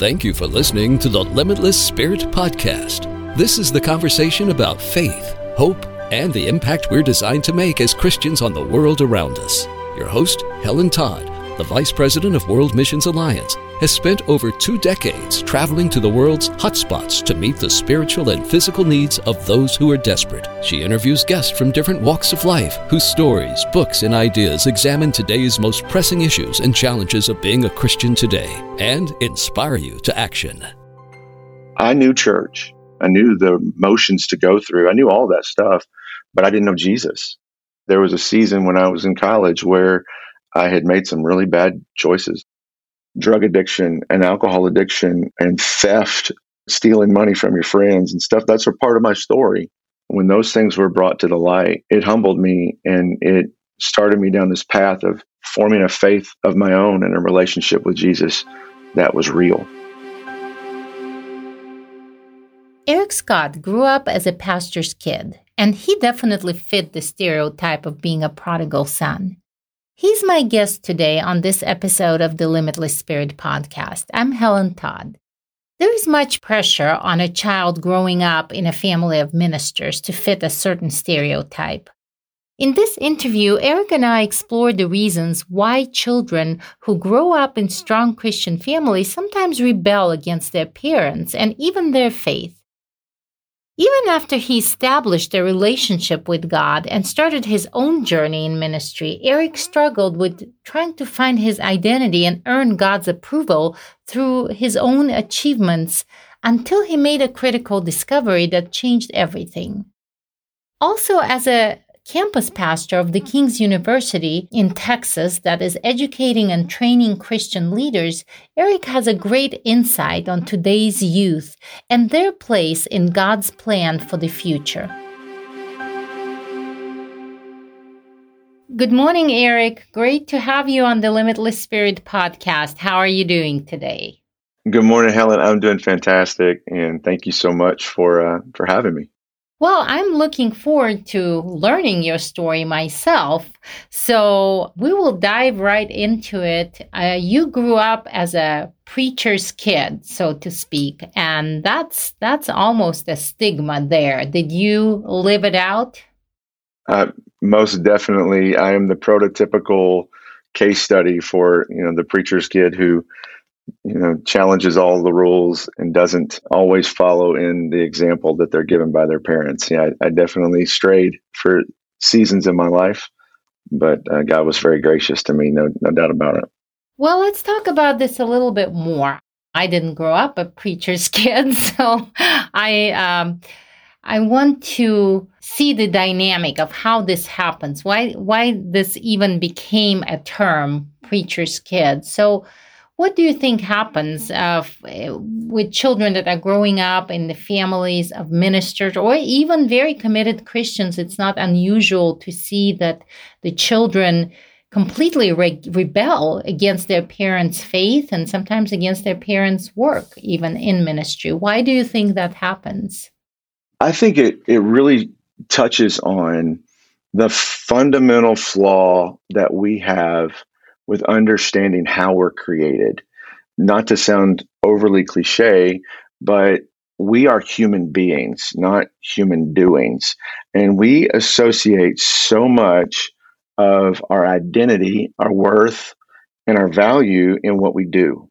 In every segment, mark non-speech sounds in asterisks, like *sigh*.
Thank you for listening to the Limitless Spirit Podcast. This is the conversation about faith, hope, and the impact we're designed to make as Christians on the world around us. Your host, Helen Todd, the Vice President of World Missions Alliance, has spent over two decades traveling to the world's hotspots to meet the spiritual and physical needs of those who are desperate. She interviews guests from different walks of life whose stories, books, and ideas examine today's most pressing issues and challenges of being a Christian today and inspire you to action. I knew church. I knew the motions to go through. I knew all that stuff, but I didn't know Jesus. There was a season when I was in college where I had made some really bad choices drug addiction and alcohol addiction and theft, stealing money from your friends and stuff. That's a part of my story. When those things were brought to the light, it humbled me and it started me down this path of forming a faith of my own and a relationship with Jesus that was real. Eric Scott grew up as a pastor's kid, and he definitely fit the stereotype of being a prodigal son. He's my guest today on this episode of the Limitless Spirit podcast. I'm Helen Todd. There is much pressure on a child growing up in a family of ministers to fit a certain stereotype. In this interview, Eric and I explored the reasons why children who grow up in strong Christian families sometimes rebel against their parents and even their faith. Even after he established a relationship with God and started his own journey in ministry, Eric struggled with trying to find his identity and earn God's approval through his own achievements until he made a critical discovery that changed everything. Also, as a campus pastor of the King's University in Texas that is educating and training Christian leaders, Eric has a great insight on today's youth and their place in God's plan for the future. Good morning, Eric. Great to have you on the Limitless Spirit podcast. How are you doing today? Good morning, Helen. I'm doing fantastic, and thank you so much for uh, for having me. Well, I'm looking forward to learning your story myself. So we will dive right into it. Uh, you grew up as a preacher's kid, so to speak, and that's that's almost a stigma there. Did you live it out? Uh, most definitely, I am the prototypical case study for you know the preacher's kid who you know challenges all the rules and doesn't always follow in the example that they're given by their parents. Yeah i, I definitely strayed for seasons in my life but uh, god was very gracious to me no, no doubt about it. Well let's talk about this a little bit more. I didn't grow up a preacher's *laughs* kid so i um, I want to see the dynamic of how this happens, why why this even became a term, preacher's kid. So what do you think happens uh, with children that are growing up in the families of ministers or even very committed Christians? It's not unusual to see that the children completely re- rebel against their parents' faith and sometimes against their parents' work, even in ministry. Why do you think that happens? I think it, it really touches on the fundamental flaw that we have with understanding how we're created. Not to sound overly cliche, but we are human beings, not human doings. And we associate so much of our identity, our worth, and our value in what we do.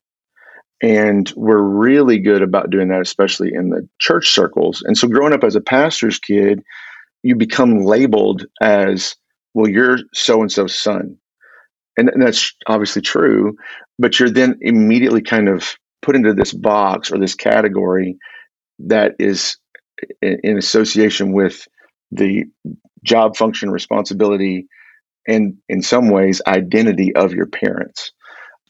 And we're really good about doing that, especially in the church circles. And so, growing up as a pastor's kid, you become labeled as, well, you're so and so's son and, that's obviously true but you're then immediately kind of put into this box or this category that is in, in association with the job function responsibility and in some ways identity of your parents.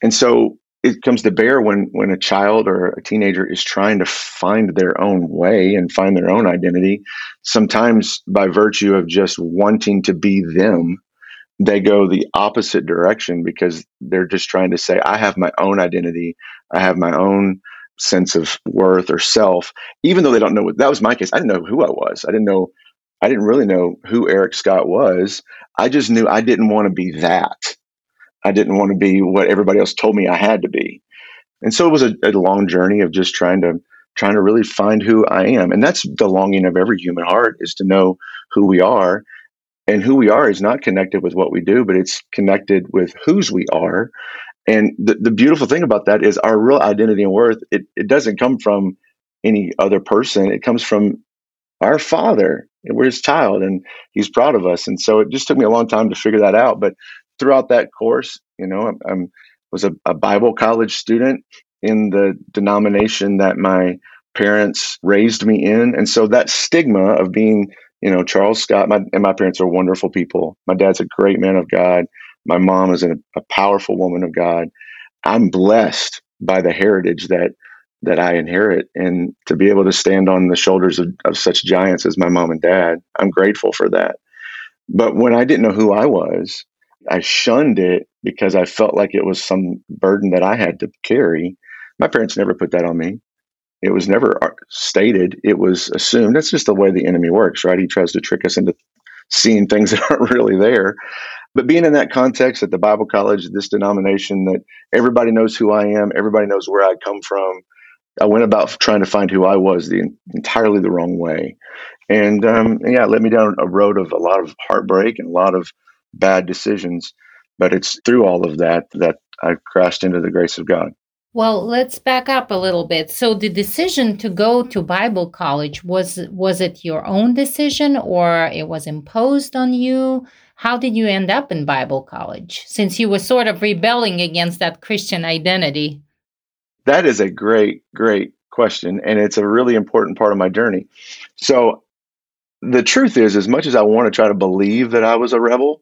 And so it comes to bear when when a child or a teenager is trying to find their own way and find their own identity sometimes by virtue of just wanting to be them they go the opposite direction because they're just trying to say, I have my own identity. I have my own sense of worth or self, even though they don't know what that was my case. I didn't know who I was. I didn't know, I didn't really know who Eric Scott was. I just knew I didn't want to be that. I didn't want to be what everybody else told me I had to be. And so it was a, a long journey of just trying to trying to really find who I am. And that's the longing of every human heart is to know who we are. And who we are is not connected with what we do, but it's connected with whose we are. And the, the beautiful thing about that is our real identity and worth, it, it doesn't come from any other person. It comes from our father. We're his child and he's proud of us. And so it just took me a long time to figure that out. But throughout that course, you know, I was a, a Bible college student in the denomination that my parents raised me in. And so that stigma of being, you know, Charles Scott, my, and my parents are wonderful people. My dad's a great man of God. My mom is a, a powerful woman of God. I'm blessed by the heritage that that I inherit and to be able to stand on the shoulders of, of such giants as my mom and dad. I'm grateful for that. But when I didn't know who I was, I shunned it because I felt like it was some burden that I had to carry. My parents never put that on me. It was never uh, stated. It was assumed. That's just the way the enemy works, right? He tries to trick us into seeing things *laughs* that aren't really there. But being in that context at the Bible college, this denomination that everybody knows who I am, everybody knows where I come from, I went about trying to find who I was the entirely the wrong way. And um, yeah, it led me down a road of a lot of heartbreak and a lot of bad decisions. But it's through all of that that I crashed into the grace of God. Well, let's back up a little bit. So the decision to go to Bible college was was it your own decision or it was imposed on you? How did you end up in Bible college since you were sort of rebelling against that Christian identity? That is a great great question and it's a really important part of my journey. So the truth is as much as I want to try to believe that I was a rebel,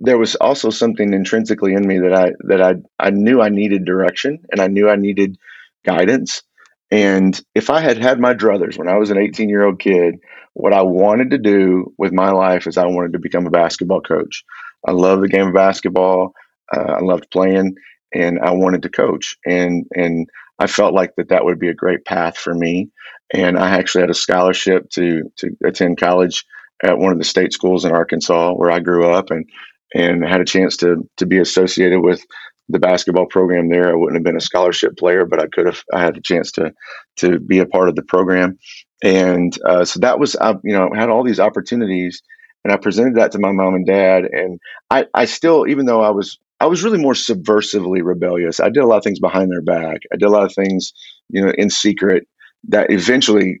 there was also something intrinsically in me that I that I I knew I needed direction and I knew I needed guidance. And if I had had my druthers when I was an 18 year old kid, what I wanted to do with my life is I wanted to become a basketball coach. I love the game of basketball. Uh, I loved playing, and I wanted to coach. And and I felt like that that would be a great path for me. And I actually had a scholarship to to attend college at one of the state schools in Arkansas where I grew up, and and had a chance to to be associated with the basketball program there. I wouldn't have been a scholarship player, but I could have. I had a chance to to be a part of the program, and uh, so that was I, you know had all these opportunities, and I presented that to my mom and dad, and I I still even though I was I was really more subversively rebellious. I did a lot of things behind their back. I did a lot of things you know in secret that eventually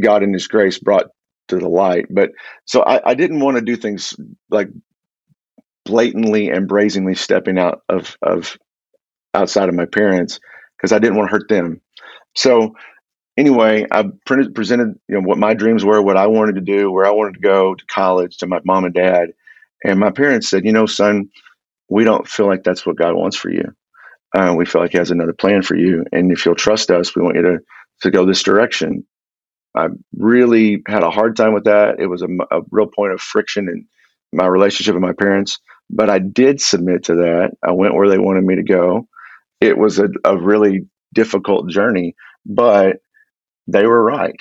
God in His grace brought to the light. But so I, I didn't want to do things like blatantly and brazenly stepping out of of outside of my parents because I didn't want to hurt them. So anyway, I printed, presented you know what my dreams were, what I wanted to do, where I wanted to go to college to my mom and dad, and my parents said, you know, son, we don't feel like that's what God wants for you. Uh, we feel like He has another plan for you, and if you'll trust us, we want you to to go this direction. I really had a hard time with that. It was a, a real point of friction in my relationship with my parents. But I did submit to that. I went where they wanted me to go. It was a, a really difficult journey, but they were right.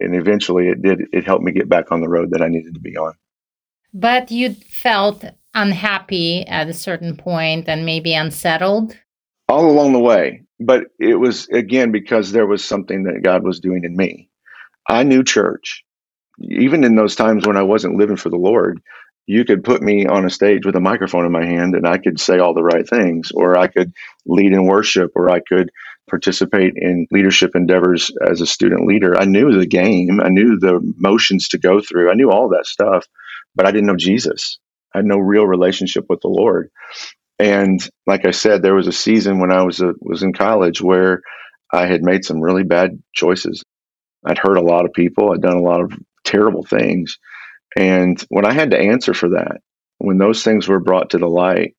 And eventually it did, it helped me get back on the road that I needed to be on. But you felt unhappy at a certain point and maybe unsettled? All along the way. But it was, again, because there was something that God was doing in me. I knew church. Even in those times when I wasn't living for the Lord, you could put me on a stage with a microphone in my hand and I could say all the right things, or I could lead in worship, or I could participate in leadership endeavors as a student leader. I knew the game, I knew the motions to go through, I knew all that stuff, but I didn't know Jesus. I had no real relationship with the Lord. And like I said, there was a season when I was a, was in college where I had made some really bad choices. I'd hurt a lot of people. I'd done a lot of terrible things and when I had to answer for that, when those things were brought to the light,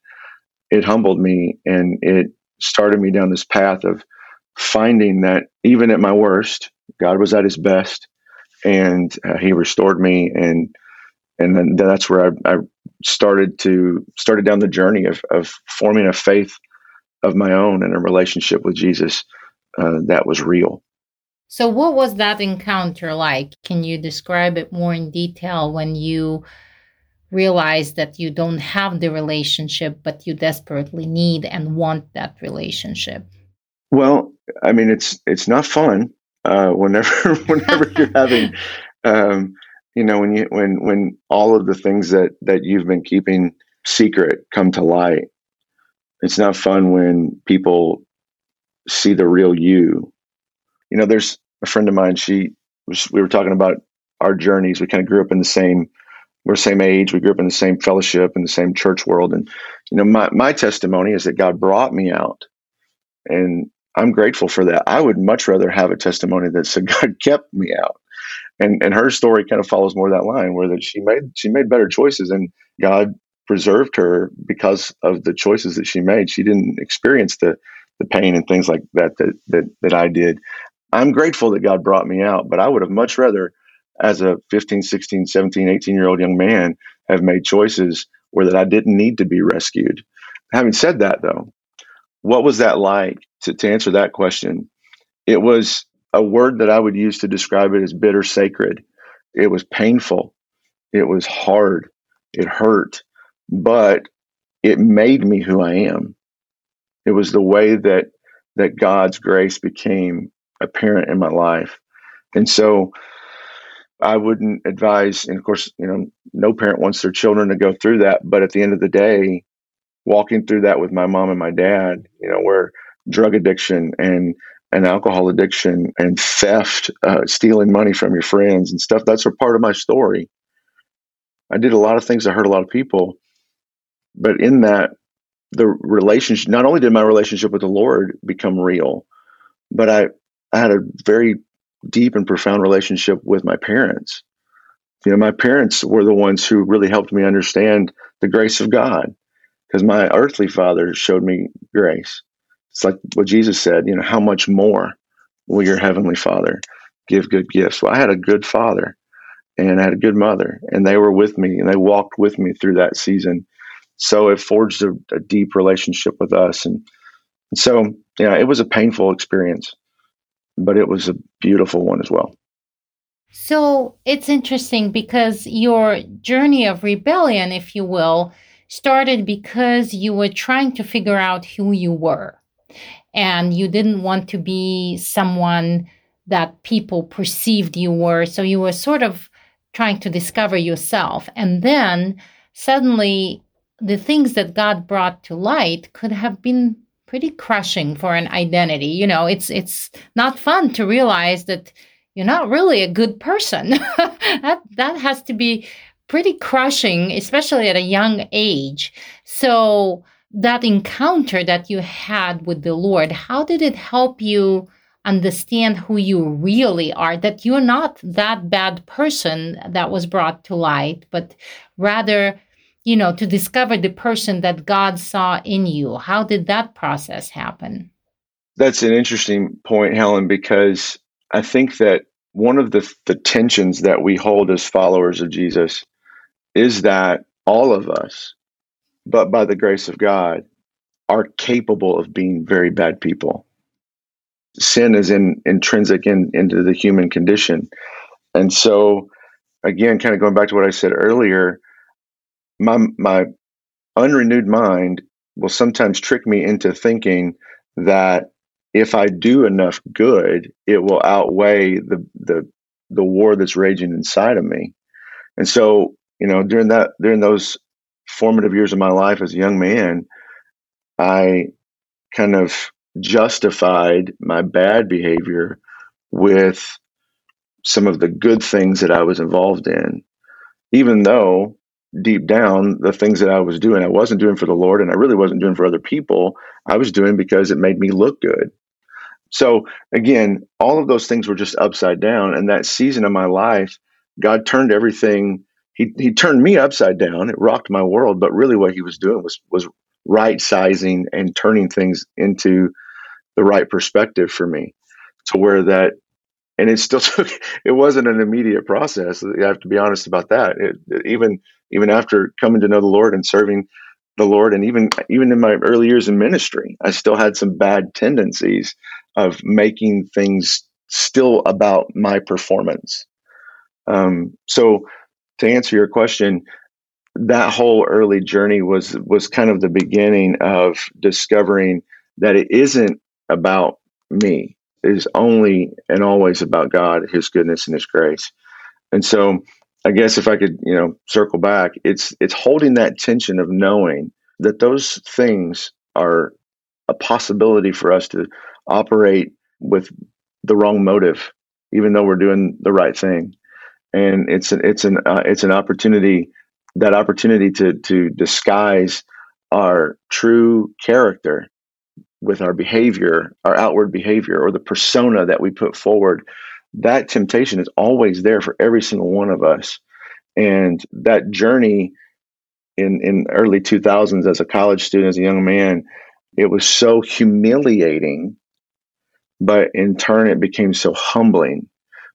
it humbled me and it started me down this path of finding that even at my worst, God was at his best and uh, he restored me and and then that's where I, I, started to started down the journey of, of forming a faith of my own and a relationship with Jesus uh, that was real. So, what was that encounter like? Can you describe it more in detail when you realize that you don't have the relationship, but you desperately need and want that relationship? Well, I mean, it's it's not fun uh, *laughs* whenever whenever you're *laughs* having, um, you know, when you when when all of the things that that you've been keeping secret come to light. It's not fun when people see the real you. You know, there's a friend of mine. She was. We were talking about our journeys. We kind of grew up in the same. We're same age. We grew up in the same fellowship in the same church world. And you know, my my testimony is that God brought me out, and I'm grateful for that. I would much rather have a testimony that said *laughs* God kept me out. And and her story kind of follows more that line where that she made she made better choices and God preserved her because of the choices that she made. She didn't experience the the pain and things like that that that, that I did. I'm grateful that God brought me out, but I would have much rather as a 15, 16, 17, 18 year old young man have made choices where that I didn't need to be rescued. Having said that though, what was that like to, to answer that question? It was a word that I would use to describe it as bitter sacred. It was painful. It was hard. It hurt, but it made me who I am. It was the way that that God's grace became apparent in my life. And so I wouldn't advise, and of course, you know, no parent wants their children to go through that. But at the end of the day, walking through that with my mom and my dad, you know, where drug addiction and and alcohol addiction and theft, uh, stealing money from your friends and stuff, that's a part of my story. I did a lot of things that hurt a lot of people, but in that, the relationship. Not only did my relationship with the Lord become real, but I I had a very deep and profound relationship with my parents. You know, my parents were the ones who really helped me understand the grace of God because my earthly father showed me grace. It's like what Jesus said, you know, how much more will your heavenly father give good gifts? Well, I had a good father and I had a good mother, and they were with me and they walked with me through that season. So it forged a, a deep relationship with us. And, and so, know, it was a painful experience, but it was a beautiful one as well. So it's interesting because your journey of rebellion, if you will, started because you were trying to figure out who you were and you didn't want to be someone that people perceived you were. So you were sort of trying to discover yourself. And then suddenly the things that God brought to light could have been pretty crushing for an identity. You know, it's it's not fun to realize that you're not really a good person. *laughs* that that has to be pretty crushing, especially at a young age. So, that encounter that you had with the Lord, how did it help you understand who you really are? That you're not that bad person that was brought to light, but rather, you know, to discover the person that God saw in you. How did that process happen? That's an interesting point, Helen, because I think that one of the, the tensions that we hold as followers of Jesus is that all of us, but by the grace of God, are capable of being very bad people. Sin is in, intrinsic in, into the human condition. And so, again, kind of going back to what I said earlier, my, my unrenewed mind will sometimes trick me into thinking that if I do enough good, it will outweigh the, the, the war that's raging inside of me. And so you know, during that during those formative years of my life as a young man, I kind of justified my bad behavior with some of the good things that I was involved in, even though deep down the things that I was doing, I wasn't doing for the Lord and I really wasn't doing for other people. I was doing because it made me look good. So again, all of those things were just upside down. And that season of my life, God turned everything he he turned me upside down. It rocked my world. But really, what he was doing was was right sizing and turning things into the right perspective for me, to where that. And it still *laughs* took. It wasn't an immediate process. I have to be honest about that. It, it, even even after coming to know the Lord and serving the Lord, and even even in my early years in ministry, I still had some bad tendencies of making things still about my performance. Um, so to answer your question, that whole early journey was was kind of the beginning of discovering that it isn't about me. It is only and always about God, His goodness, and His grace. And so, I guess if I could, you know, circle back, it's it's holding that tension of knowing that those things are a possibility for us to operate with the wrong motive, even though we're doing the right thing. And it's an it's an uh, it's an opportunity that opportunity to to disguise our true character with our behavior, our outward behavior, or the persona that we put forward. That temptation is always there for every single one of us, and that journey in in early 2000s as a college student, as a young man, it was so humiliating, but in turn it became so humbling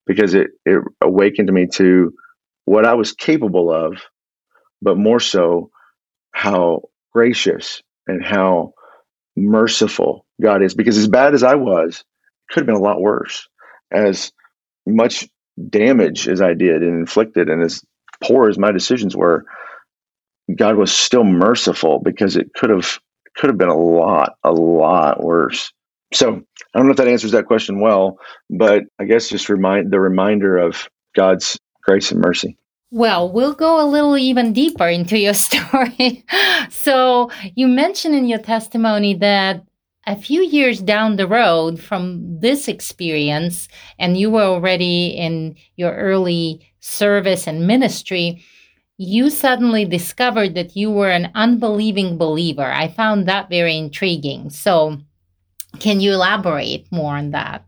because it it awakened me to what I was capable of, but more so how gracious and how merciful God is. Because as bad as I was, it could have been a lot worse. As much damage as I did and inflicted, and as poor as my decisions were, God was still merciful because it could have could have been a lot, a lot worse. So I don't know if that answers that question well, but I guess just remind the reminder of God's grace and mercy. Well, we'll go a little even deeper into your *laughs* story. so you mentioned in your testimony that a few years down the road from this experience, and you were already in your early service and ministry, you suddenly discovered that you were an unbelieving believer. I found that very intriguing. So, can you elaborate more on that?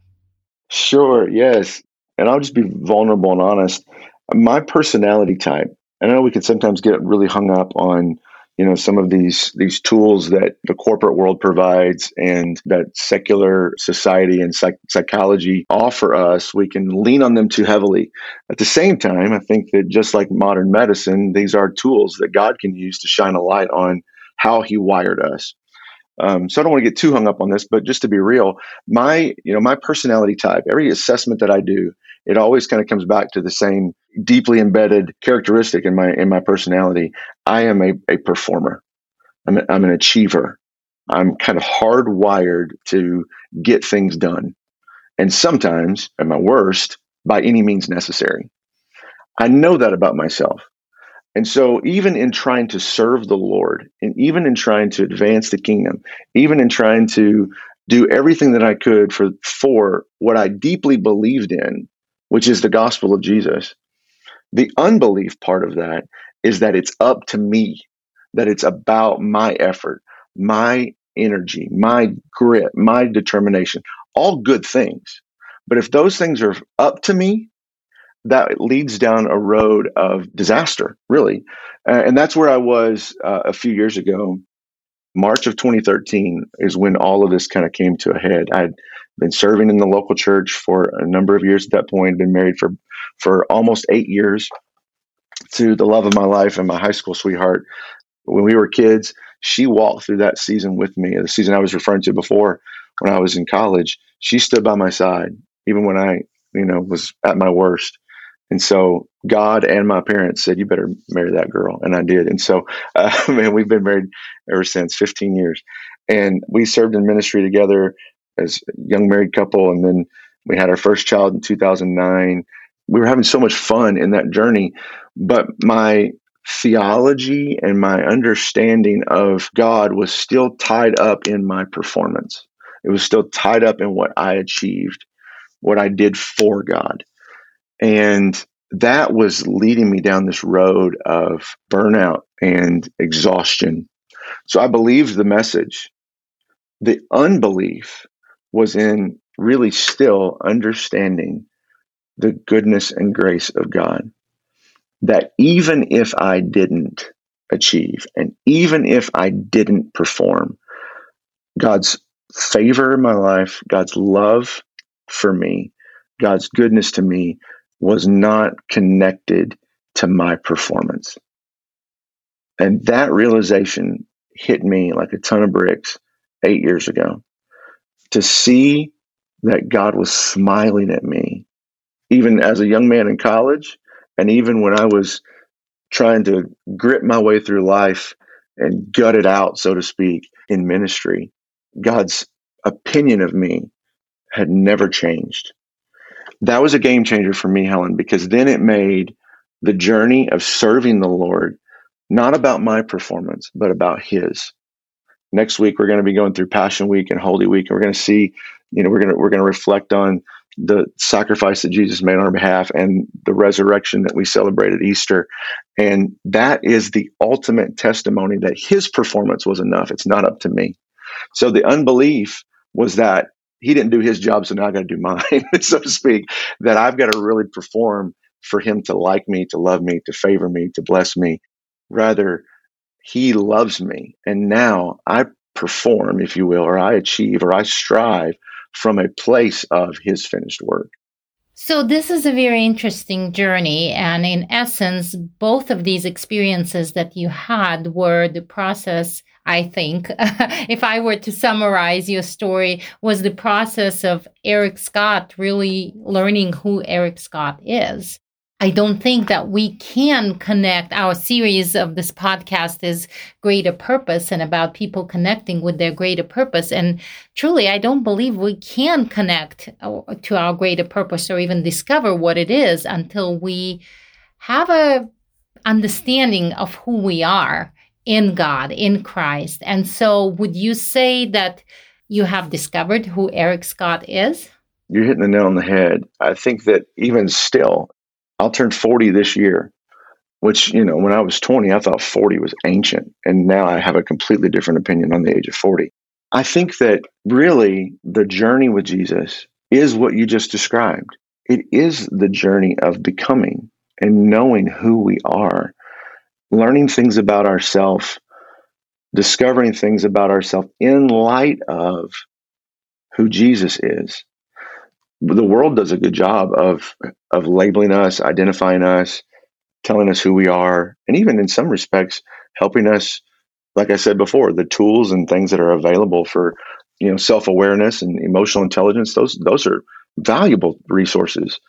Sure, yes. And I'll just be vulnerable and honest. My personality type, I know we can sometimes get really hung up on you know some of these these tools that the corporate world provides and that secular society and psych- psychology offer us we can lean on them too heavily. At the same time i think that just like modern medicine these are tools that god can use to shine a light on how he wired us. Um, so I don't want to get too hung up on this, but just to be real, my you know my personality type, every assessment that I do, it always kind of comes back to the same deeply embedded characteristic in my in my personality. I am a, a performer. I'm, a, I'm an achiever. I'm kind of hardwired to get things done. And sometimes, at my worst, by any means necessary. I know that about myself. And so, even in trying to serve the Lord, and even in trying to advance the kingdom, even in trying to do everything that I could for, for what I deeply believed in, which is the gospel of Jesus, the unbelief part of that is that it's up to me, that it's about my effort, my energy, my grit, my determination, all good things. But if those things are up to me, that leads down a road of disaster, really. And that's where I was uh, a few years ago. March of 2013 is when all of this kind of came to a head. I'd been serving in the local church for a number of years at that point, been married for for almost eight years to the love of my life and my high school sweetheart. When we were kids, she walked through that season with me, the season I was referring to before when I was in college. She stood by my side, even when I, you know, was at my worst. And so God and my parents said, "You better marry that girl," and I did. And so, uh, *laughs* man, we've been married ever since, 15 years, and we served in ministry together as a young married couple, and then we had our first child in 2009 we were having so much fun in that journey. But my theology and my understanding of God was still tied up in my performance. It was still tied up in what I achieved, what I did for God. And that was leading me down this road of burnout and exhaustion. So I believed the message. The unbelief was in really still understanding the goodness and grace of God. That even if I didn't achieve, and even if I didn't perform, God's favor in my life, God's love for me, God's goodness to me was not connected to my performance. And that realization hit me like a ton of bricks eight years ago. To see that God was smiling at me even as a young man in college, and even when I was trying to grit my way through life and gut it out, so to speak, in ministry, God's opinion of me had never changed. That was a game changer for me, Helen, because then it made the journey of serving the Lord not about my performance, but about His. Next week, we're going to be going through Passion Week and Holy Week, and we're going to see, you know, we're going to we're going to reflect on the sacrifice that Jesus made on our behalf and the resurrection that we celebrate at Easter. And that is the ultimate testimony that his performance was enough. It's not up to me. So the unbelief was that he didn't do his job, so now I got to do mine, *laughs* so to speak, that I've got to really perform for him to like me, to love me, to favor me, to bless me. Rather, he loves me. And now I perform, if you will, or I achieve, or I strive from a place of his finished work. So, this is a very interesting journey. And in essence, both of these experiences that you had were the process, I think, *laughs* if I were to summarize your story, was the process of Eric Scott really learning who Eric Scott is. I don't think that we can connect. Our series of this podcast is greater purpose and about people connecting with their greater purpose. And truly, I don't believe we can connect to our greater purpose or even discover what it is until we have a understanding of who we are in God, in Christ. And so, would you say that you have discovered who Eric Scott is? You're hitting the nail on the head. I think that even still, I'll turn 40 this year, which, you know, when I was 20, I thought 40 was ancient. And now I have a completely different opinion on the age of 40. I think that really the journey with Jesus is what you just described. It is the journey of becoming and knowing who we are, learning things about ourselves, discovering things about ourselves in light of who Jesus is the world does a good job of of labeling us, identifying us, telling us who we are, and even in some respects helping us. Like I said before, the tools and things that are available for you know self awareness and emotional intelligence those those are valuable resources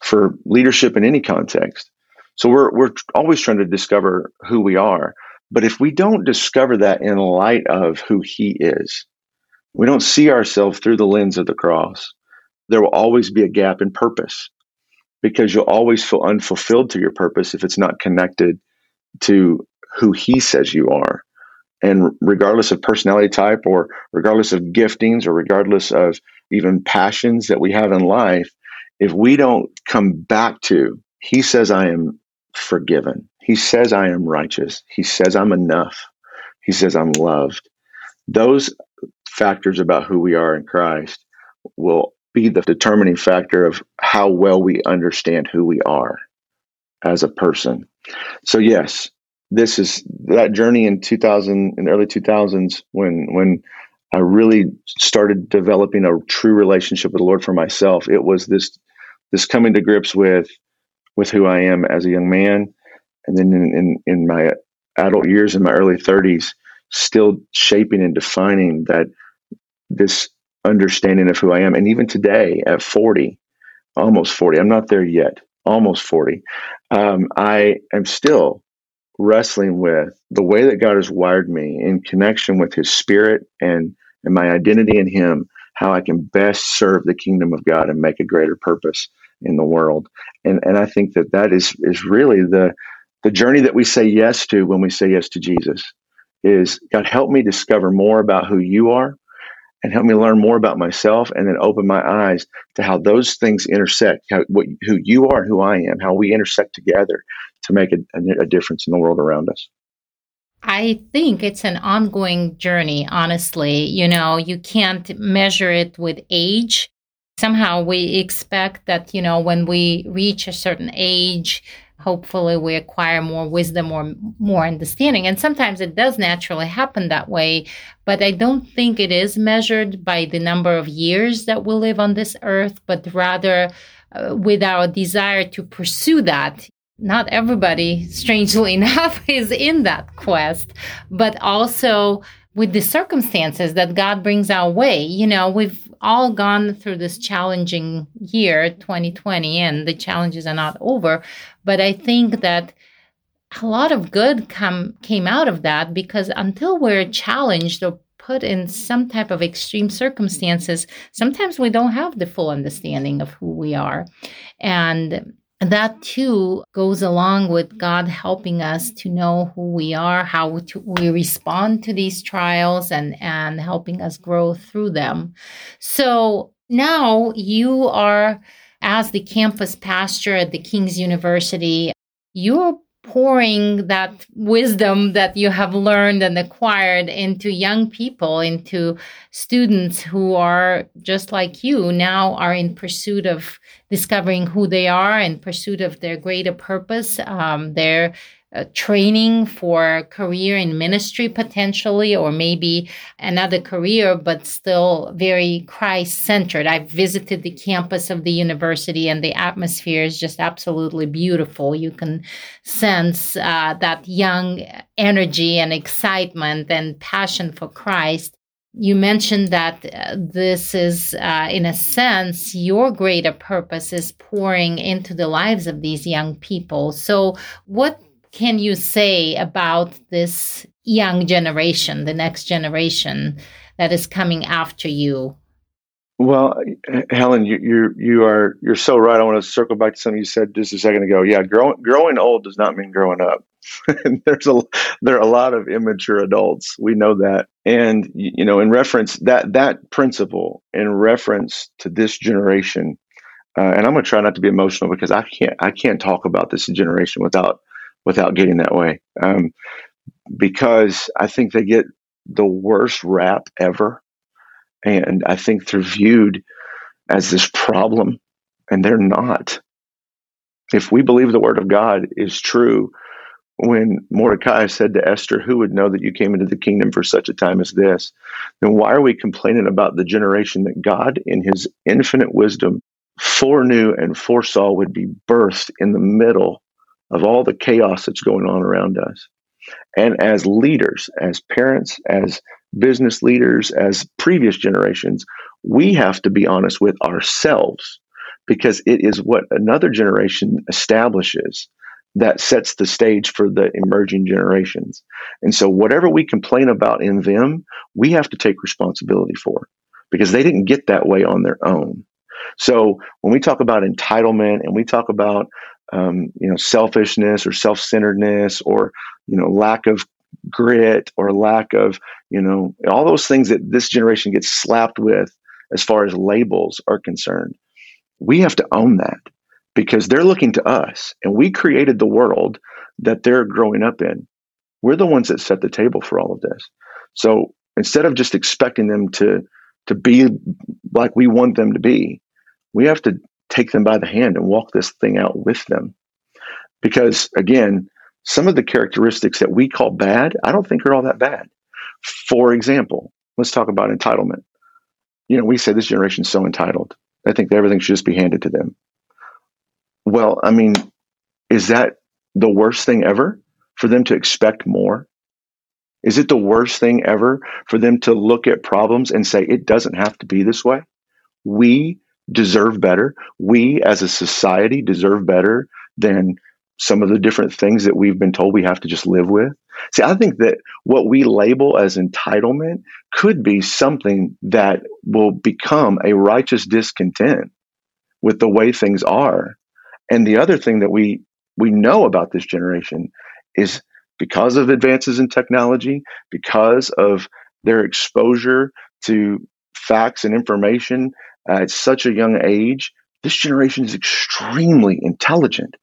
for leadership in any context. So we're we're always trying to discover who we are. But if we don't discover that in light of who he is, we don't see ourselves through the lens of the cross there will always be a gap in purpose because you'll always feel unfulfilled to your purpose if it's not connected to who he says you are. And regardless of personality type or regardless of giftings or regardless of even passions that we have in life, if we don't come back to, he says, I am forgiven. He says, I am righteous. He says, I'm enough. He says, I'm loved. Those factors about who we are in Christ will be the determining factor of how well we understand who we are as a person. So yes, this is that journey in 2000 in the early 2000s when when I really started developing a true relationship with the Lord for myself. It was this this coming to grips with with who I am as a young man, and then in, in, in my adult years, in my early 30s, still shaping and defining that this understanding of who I am. And even today at 40, almost 40, I'm not there yet, almost 40, um, I am still wrestling with the way that God has wired me in connection with his spirit and, and my identity in him, how I can best serve the kingdom of God and make a greater purpose in the world. And, and I think that that is, is really the, the journey that we say yes to when we say yes to Jesus is God, help me discover more about who you are and help me learn more about myself and then open my eyes to how those things intersect, how, what, who you are and who I am, how we intersect together to make a, a, a difference in the world around us. I think it's an ongoing journey, honestly. You know, you can't measure it with age. Somehow we expect that, you know, when we reach a certain age, hopefully we acquire more wisdom or more understanding. And sometimes it does naturally happen that way but i don't think it is measured by the number of years that we live on this earth but rather uh, with our desire to pursue that. Not everybody *laughs* strangely *laughs* enough is in that quest but also with the circumstances that God brings our way. You know, we've all gone through this challenging year, 2020, and the challenges are not over. But I think that a lot of good come came out of that because until we're challenged or put in some type of extreme circumstances, sometimes we don't have the full understanding of who we are. And that too goes along with God helping us to know who we are, how to, we respond to these trials, and, and helping us grow through them. So now you are, as the campus pastor at the King's University, you're pouring that wisdom that you have learned and acquired into young people, into students who are just like you now are in pursuit of discovering who they are, in pursuit of their greater purpose, um, their training for career in ministry potentially or maybe another career but still very christ centered i've visited the campus of the university and the atmosphere is just absolutely beautiful. You can sense uh, that young energy and excitement and passion for christ. You mentioned that uh, this is, uh, in a sense, your greater purpose is pouring into the lives of these young people. So, what can you say about this young generation, the next generation that is coming after you? Well, Helen, you you you are you're so right. I want to circle back to something you said just a second ago. Yeah, growing growing old does not mean growing up. *laughs* There's a there are a lot of immature adults. We know that, and you know, in reference that that principle, in reference to this generation, uh, and I'm going to try not to be emotional because I can't I can't talk about this generation without without getting that way. Um, because I think they get the worst rap ever. And I think they're viewed as this problem, and they're not. If we believe the word of God is true, when Mordecai said to Esther, Who would know that you came into the kingdom for such a time as this? Then why are we complaining about the generation that God, in his infinite wisdom, foreknew and foresaw would be birthed in the middle of all the chaos that's going on around us. And as leaders, as parents, as business leaders, as previous generations, we have to be honest with ourselves because it is what another generation establishes that sets the stage for the emerging generations. And so, whatever we complain about in them, we have to take responsibility for because they didn't get that way on their own. So, when we talk about entitlement and we talk about um, you know selfishness or self-centeredness or you know lack of grit or lack of you know all those things that this generation gets slapped with as far as labels are concerned. We have to own that because they're looking to us and we created the world that they're growing up in. We're the ones that set the table for all of this. So instead of just expecting them to to be like we want them to be we have to take them by the hand and walk this thing out with them. Because again, some of the characteristics that we call bad, I don't think are all that bad. For example, let's talk about entitlement. You know, we say this generation is so entitled. I think everything should just be handed to them. Well, I mean, is that the worst thing ever for them to expect more? Is it the worst thing ever for them to look at problems and say, it doesn't have to be this way? We deserve better. We as a society deserve better than some of the different things that we've been told we have to just live with. See, I think that what we label as entitlement could be something that will become a righteous discontent with the way things are. And the other thing that we we know about this generation is because of advances in technology, because of their exposure to facts and information Uh, at such a young age, this generation is extremely intelligent.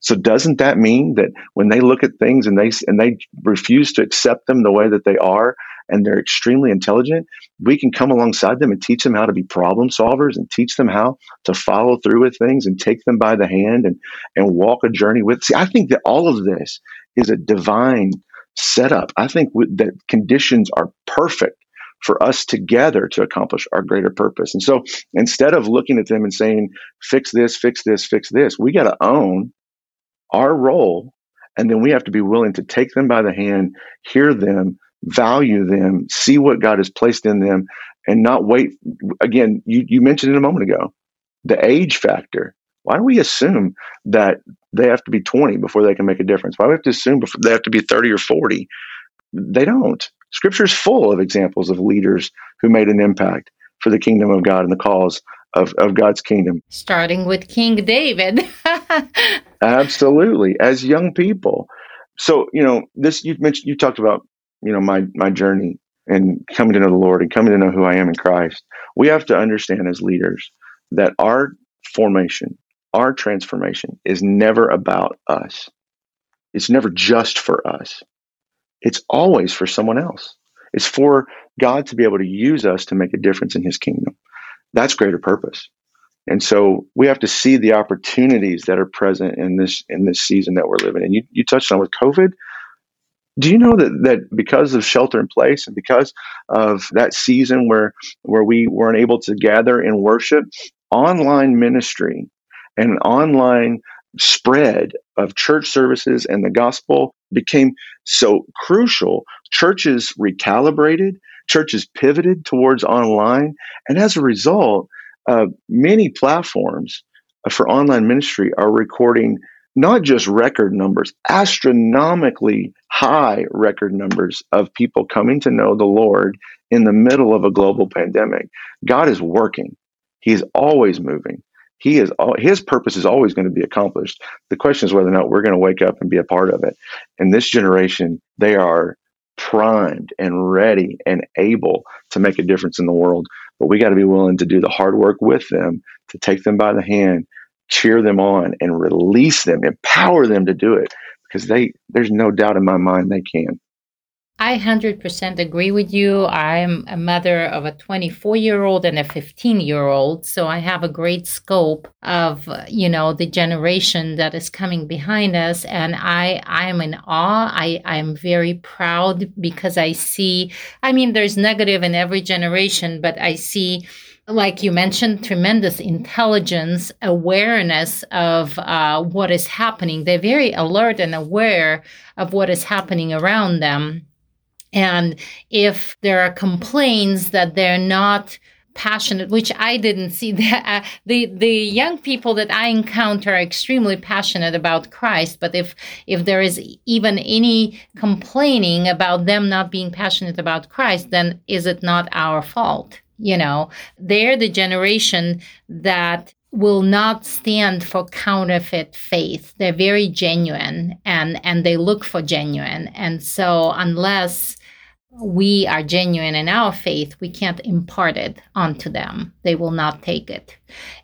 So doesn't that mean that when they look at things and they and they refuse to accept them the way that they are and they're extremely intelligent, we can come alongside them and teach them how to be problem solvers and teach them how to follow through with things and take them by the hand and and walk a journey with. See, I think that all of this is a divine setup. I think that conditions are perfect for us together to accomplish our greater purpose. And so instead of looking at them and saying, fix this, fix this, fix this, we got to own our role. And then we have to be willing to take them by the hand, hear them, value them, see what God has placed in them, and not wait. Again, you, you mentioned it a moment ago the age factor. Why do we assume that they have to be 20 before they can make a difference? Why do we have to assume before they have to be 30 or 40? They don't Scripture is full of examples of leaders who made an impact for the kingdom of God and the cause of, of God's kingdom. Starting with King David. *laughs* Absolutely. As young people. So, you know, this you mentioned you talked about, you know, my my journey and coming to know the Lord and coming to know who I am in Christ. We have to understand as leaders that our formation, our transformation is never about us. It's never just for us. It's always for someone else. It's for God to be able to use us to make a difference in his kingdom. That's greater purpose. And so we have to see the opportunities that are present in this in this season that we're living in. You, you touched on with COVID. Do you know that, that because of shelter in place and because of that season where where we weren't able to gather in worship, online ministry and online spread of church services and the gospel became so crucial. Churches recalibrated, churches pivoted towards online, and as a result, uh, many platforms for online ministry are recording not just record numbers, astronomically high record numbers of people coming to know the Lord in the middle of a global pandemic. God is working. He is always moving. He is his purpose is always going to be accomplished. The question is whether or not we're going to wake up and be a part of it. And this generation, they are primed and ready and able to make a difference in the world. But we got to be willing to do the hard work with them, to take them by the hand, cheer them on, and release them, empower them to do it because they there's no doubt in my mind they can. I 100% agree with you. I'm a mother of a 24 year old and a 15 year old. So I have a great scope of, you know, the generation that is coming behind us. And I, I am in awe. I, I'm very proud because I see, I mean, there's negative in every generation, but I see like you mentioned, tremendous intelligence, awareness of uh, what is happening. They're very alert and aware of what is happening around them. And if there are complaints that they're not passionate, which I didn't see, *laughs* that uh, the the young people that I encounter are extremely passionate about Christ. But if if there is even any complaining about them not being passionate about Christ, then is it not our fault? You know, they're the generation that will not stand for counterfeit faith. They're very genuine and and they look for genuine. And so unless we are genuine in our faith, we can't impart it onto them. They will not take it.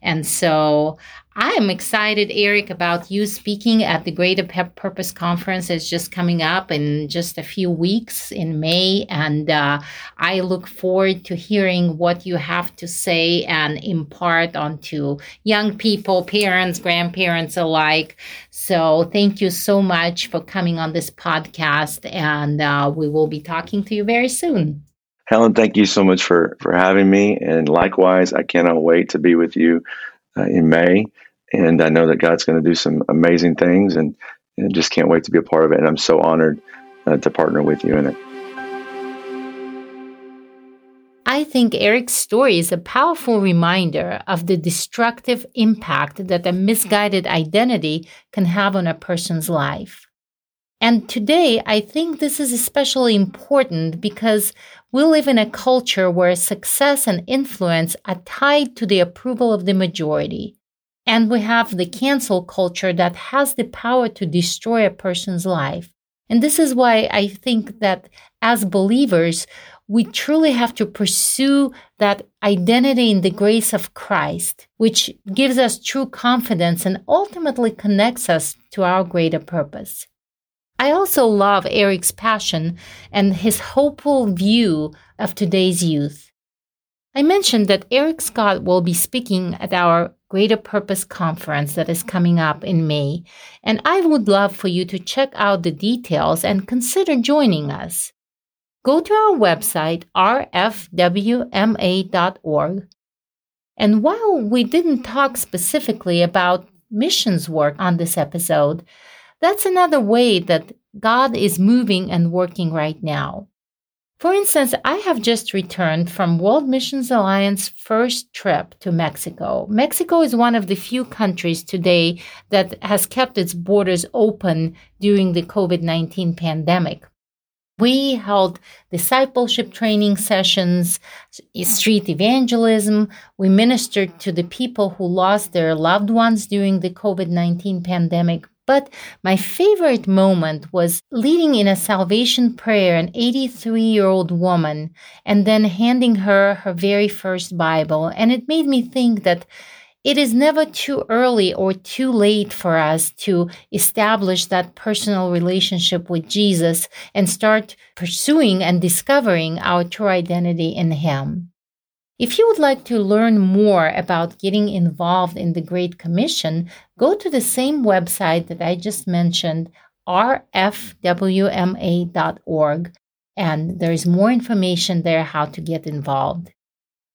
And so I am excited, Eric, about you speaking at the Greater Purpose Conference. It's just coming up in just a few weeks in May. And uh, I look forward to hearing what you have to say and impart onto young people, parents, grandparents alike. So thank you so much for coming on this podcast. And uh, we will be talking to you very soon. Helen, thank you so much for, for having me. And likewise, I cannot wait to be with you uh, in May. And I know that God's going to do some amazing things and, and just can't wait to be a part of it. And I'm so honored uh, to partner with you in it. I think Eric's story is a powerful reminder of the destructive impact that a misguided identity can have on a person's life. And today, I think this is especially important because we live in a culture where success and influence are tied to the approval of the majority. And we have the cancel culture that has the power to destroy a person's life. And this is why I think that as believers, we truly have to pursue that identity in the grace of Christ, which gives us true confidence and ultimately connects us to our greater purpose. I also love Eric's passion and his hopeful view of today's youth. I mentioned that Eric Scott will be speaking at our Greater Purpose Conference that is coming up in May, and I would love for you to check out the details and consider joining us. Go to our website, rfwma.org. And while we didn't talk specifically about missions work on this episode, that's another way that God is moving and working right now. For instance, I have just returned from World Missions Alliance first trip to Mexico. Mexico is one of the few countries today that has kept its borders open during the COVID-19 pandemic. We held discipleship training sessions, street evangelism. We ministered to the people who lost their loved ones during the COVID 19 pandemic. But my favorite moment was leading in a salvation prayer an 83 year old woman and then handing her her very first Bible. And it made me think that it is never too early or too late for us to establish that personal relationship with Jesus and start pursuing and discovering our true identity in Him. If you would like to learn more about getting involved in the Great Commission, go to the same website that I just mentioned, rfwma.org, and there's more information there how to get involved.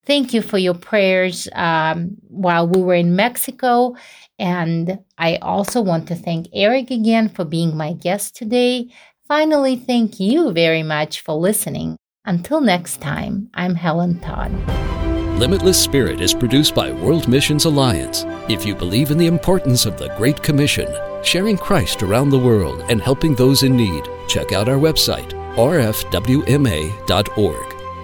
Thank you for your prayers um, while we were in Mexico. And I also want to thank Eric again for being my guest today. Finally, thank you very much for listening. Until next time, I'm Helen Todd. Limitless Spirit is produced by World Missions Alliance. If you believe in the importance of the Great Commission, sharing Christ around the world and helping those in need, check out our website, rfwma.org.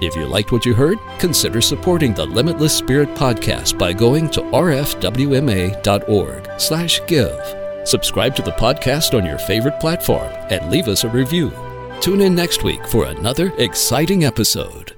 If you liked what you heard, consider supporting the Limitless Spirit podcast by going to rfwma.org/give. Subscribe to the podcast on your favorite platform and leave us a review. Tune in next week for another exciting episode.